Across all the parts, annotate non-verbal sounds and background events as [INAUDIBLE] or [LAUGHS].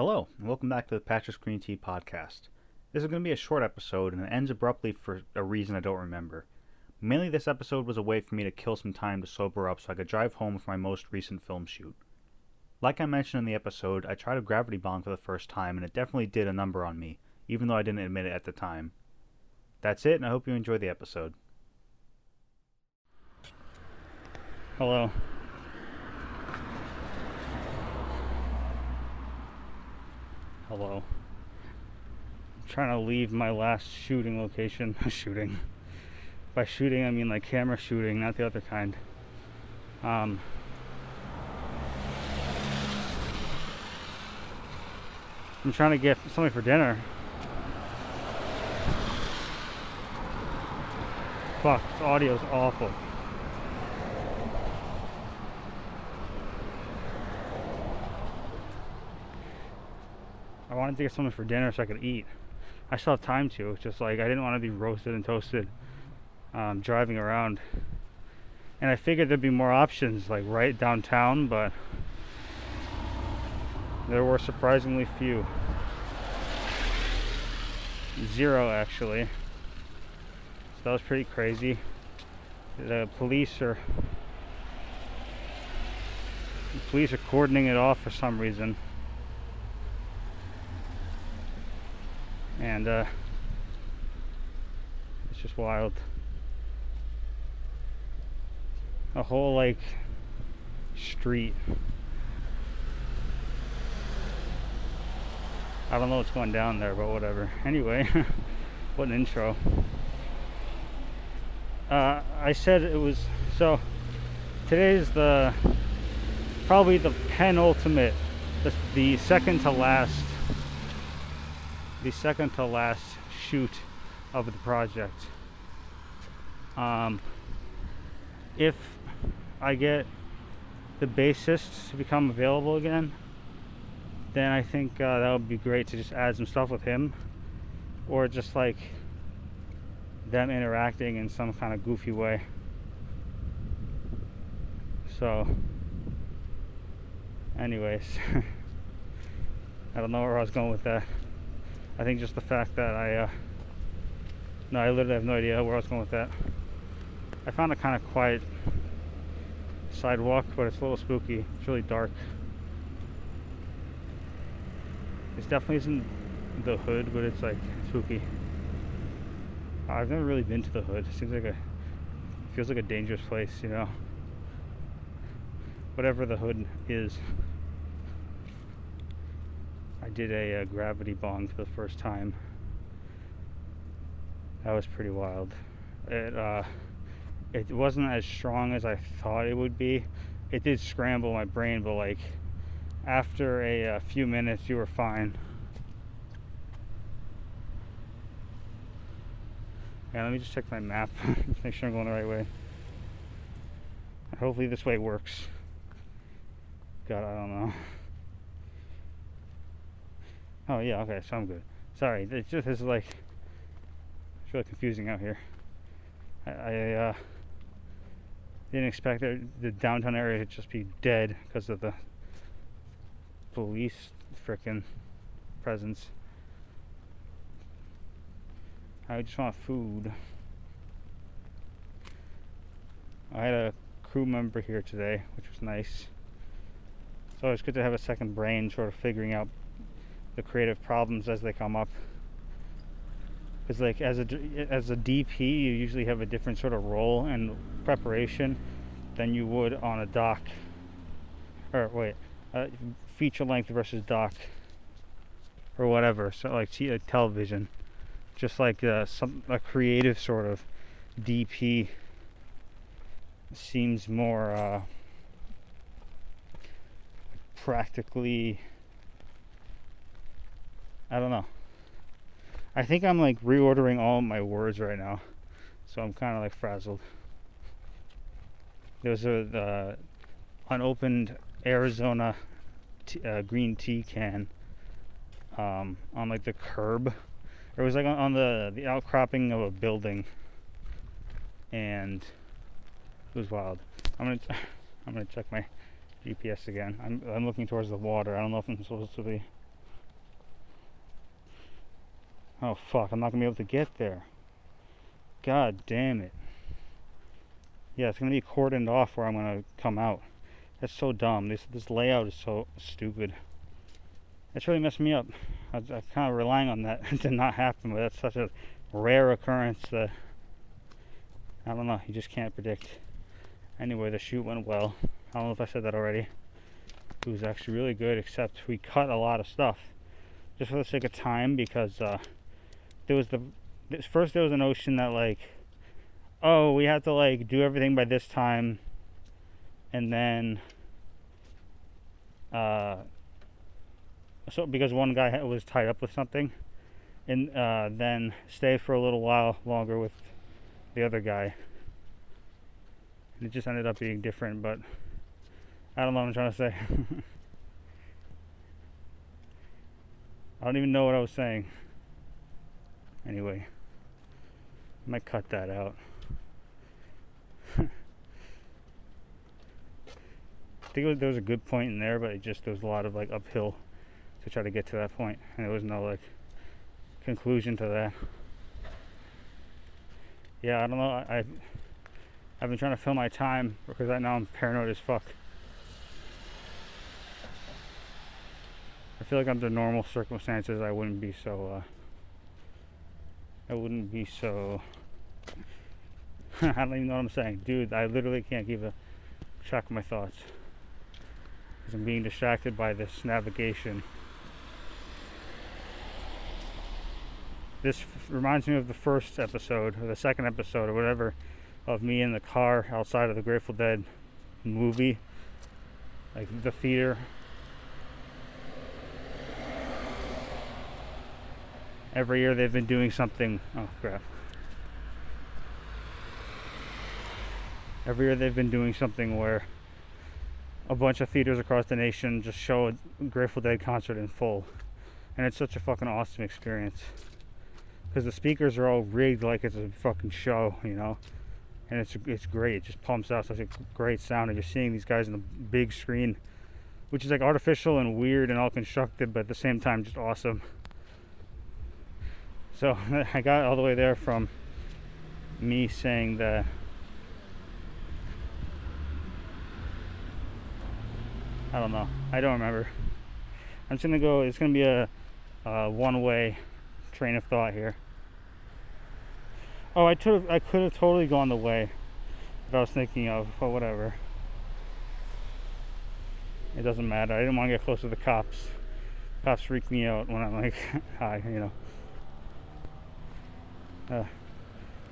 Hello, and welcome back to the Patrick's Green Tea Podcast. This is going to be a short episode, and it ends abruptly for a reason I don't remember. Mainly, this episode was a way for me to kill some time to sober up so I could drive home for my most recent film shoot. Like I mentioned in the episode, I tried a gravity bong for the first time, and it definitely did a number on me, even though I didn't admit it at the time. That's it, and I hope you enjoy the episode. Hello. Hello. I'm trying to leave my last shooting location. [LAUGHS] shooting. By shooting, I mean like camera shooting, not the other kind. Um, I'm trying to get something for dinner. Fuck, this audio's awful. Wanted to get something for dinner so I could eat. I still have time to. Just like I didn't want to be roasted and toasted um, driving around. And I figured there'd be more options like right downtown, but there were surprisingly few. Zero actually. So that was pretty crazy. The police are the police are cordoning it off for some reason. And uh, it's just wild. A whole like street. I don't know what's going down there, but whatever. Anyway, [LAUGHS] what an intro. Uh, I said it was so. Today is the probably the penultimate, the, the second to last the second to last shoot of the project. Um, if I get the bassist to become available again, then I think uh, that would be great to just add some stuff with him, or just like them interacting in some kind of goofy way. So, anyways, [LAUGHS] I don't know where I was going with that. I think just the fact that I, uh, no, I literally have no idea where I was going with that. I found a kind of quiet sidewalk, but it's a little spooky. It's really dark. This definitely isn't the hood, but it's like spooky. I've never really been to the hood. It seems like a feels like a dangerous place, you know. Whatever the hood is. I did a, a, gravity bong for the first time. That was pretty wild. It uh, it wasn't as strong as I thought it would be. It did scramble my brain, but like after a, a few minutes, you were fine. Yeah, let me just check my map, [LAUGHS] make sure I'm going the right way. Hopefully, this way works. God, I don't know. Oh yeah, okay, so I'm good. Sorry, it's just this is like it's really confusing out here. I, I uh, didn't expect the, the downtown area to just be dead because of the police freaking presence. I just want food. I had a crew member here today, which was nice. So it's good to have a second brain sort of figuring out the creative problems as they come up. Because like as a as a DP, you usually have a different sort of role and preparation than you would on a doc. Or wait, uh, feature length versus doc, or whatever. So like television, just like uh, some a creative sort of DP seems more uh, practically I don't know. I think I'm like reordering all my words right now, so I'm kind of like frazzled. There's a unopened Arizona t- uh, green tea can um, on like the curb. It was like on, on the the outcropping of a building, and it was wild. I'm gonna [SIGHS] I'm gonna check my GPS again. I'm I'm looking towards the water. I don't know if I'm supposed to be Oh fuck, I'm not gonna be able to get there. God damn it. Yeah, it's gonna be cordoned off where I'm gonna come out. That's so dumb. This this layout is so stupid. It's really messed me up. I, am kind of relying on that [LAUGHS] to not happen, but that's such a rare occurrence that I don't know. You just can't predict. Anyway, the shoot went well. I don't know if I said that already. It was actually really good, except we cut a lot of stuff just for the sake of time because uh, there was the first there was a notion that like oh we have to like do everything by this time. And then uh, so because one guy was tied up with something. And uh, then stay for a little while longer with the other guy. And it just ended up being different but i don't know what i'm trying to say. [LAUGHS] I don't even know what i was saying anyway I might cut that out [LAUGHS] I think was, there was a good point in there, but it just there was a lot of like uphill to try to get to that point, and there was no like conclusion to that. Yeah, I don't know. I I've been trying to fill my time because right now I'm paranoid as fuck. I feel like under normal circumstances I wouldn't be so. Uh, I wouldn't be so. [LAUGHS] I don't even know what I'm saying, dude. I literally can't keep a track of my thoughts because I'm being distracted by this navigation. This f- reminds me of the first episode, or the second episode, or whatever, of me in the car outside of the Grateful Dead movie, like the theater. Every year they've been doing something. Oh, crap. Every year they've been doing something where a bunch of theaters across the nation just show a Grateful Dead concert in full. And it's such a fucking awesome experience. Because the speakers are all rigged like it's a fucking show, you know? And it's it's great. It just pumps out such a great sound. And you're seeing these guys on the big screen, which is like artificial and weird and all constructed, but at the same time, just awesome. So [LAUGHS] I got all the way there from me saying that I don't know. I don't remember. I'm just gonna go. It's gonna be a, a one-way train of thought here. Oh, I could I could have totally gone the way that I was thinking of, but whatever. It doesn't matter. I didn't want to get close to the cops. Cops freak me out when I'm like, [LAUGHS] hi, you know. Uh,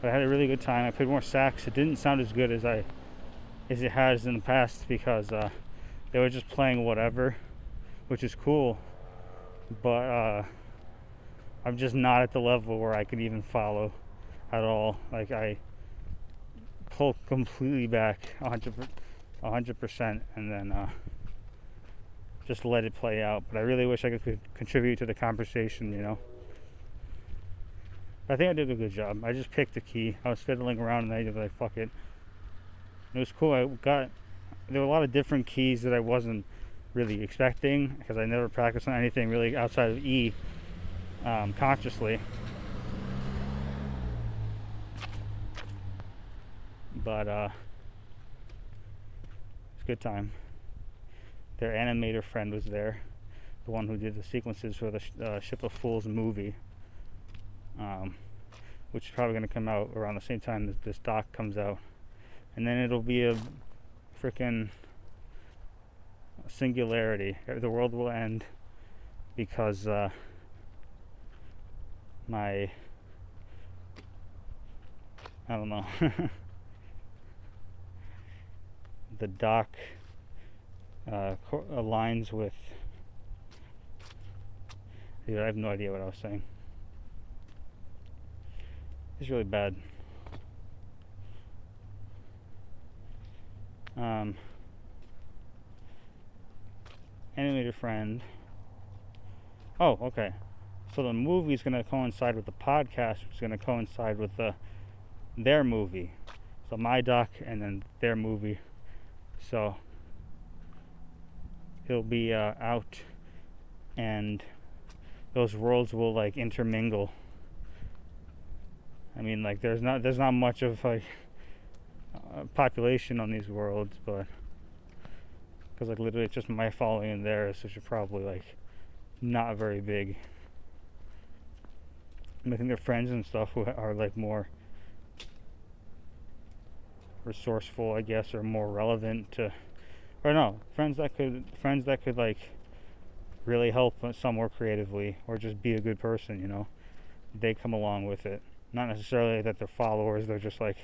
but I had a really good time. I played more sax. It didn't sound as good as I as it has in the past because uh, they were just playing whatever, which is cool. But uh, I'm just not at the level where I can even follow at all. Like I pull completely back 100 100% and then uh, just let it play out. But I really wish I could contribute to the conversation, you know. I think I did a good job. I just picked a key. I was fiddling around and I was like, fuck it. It was cool. I got there were a lot of different keys that I wasn't really expecting because I never practiced on anything really outside of E um, consciously. But uh, it's a good time. Their animator friend was there, the one who did the sequences for the uh, Ship of Fools movie, um, which is probably going to come out around the same time that this doc comes out. And then it'll be a freaking singularity. The world will end because uh, my I don't know. [LAUGHS] the doc uh, co- aligns with. Dude, I have no idea what I was saying. It's really bad. Um, animator friend. Oh, okay. So the movie is going to coincide with the podcast, which is going to coincide with the their movie. So my doc and then their movie. So it'll be uh, out, and those worlds will like intermingle I mean, like there's not there's not much of like uh, population on these worlds, but because like literally it's just my following and theirs, which are probably like not very big. I think their friends and stuff who are like more resourceful, I guess, or more relevant to, or no, friends that could friends that could like really help somewhere creatively or just be a good person, you know. They come along with it. Not necessarily that they're followers, they're just like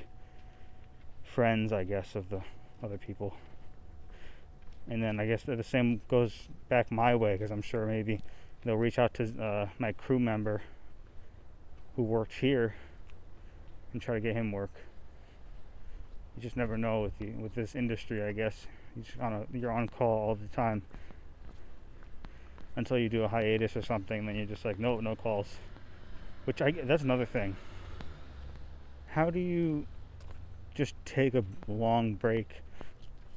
friends, I guess, of the other people. And then I guess the same goes back my way because I'm sure maybe they'll reach out to uh, my crew member who worked here and try to get him work. You just never know with the with this industry, I guess. You're on a, you're on call all the time until you do a hiatus or something. Then you're just like, no, no calls. Which I that's another thing. How do you just take a long break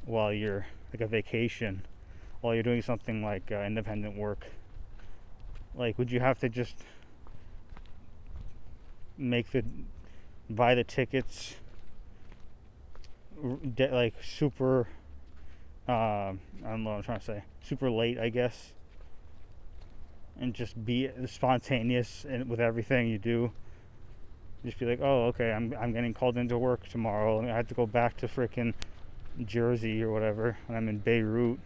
while you're like a vacation, while you're doing something like uh, independent work? Like, would you have to just make the buy the tickets like super uh, I don't know what I'm trying to say super late I guess and just be spontaneous and with everything you do. Just be like, oh, okay, I'm I'm getting called into work tomorrow, and I have to go back to freaking Jersey or whatever, and I'm in Beirut.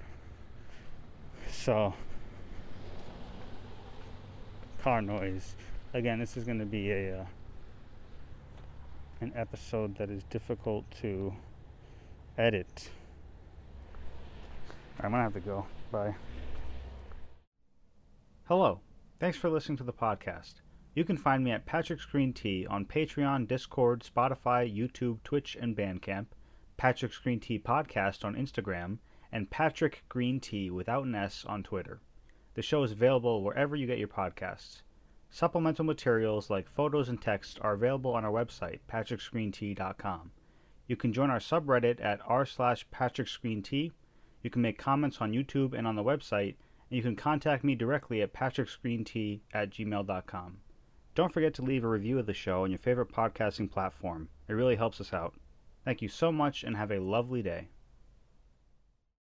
So, car noise. Again, this is going to be a uh, an episode that is difficult to edit. I'm gonna have to go. Bye. Hello. Thanks for listening to the podcast. You can find me at Patrick's Green Tea on Patreon, Discord, Spotify, YouTube, Twitch, and Bandcamp, Patrick's Green Tea Podcast on Instagram, and Patrick Green Tea without an S on Twitter. The show is available wherever you get your podcasts. Supplemental materials like photos and text are available on our website, patricksgreentea.com. You can join our subreddit at r slash patricksgreentea. You can make comments on YouTube and on the website, and you can contact me directly at patricksgreentea at gmail.com. Don't forget to leave a review of the show on your favorite podcasting platform. It really helps us out. Thank you so much and have a lovely day.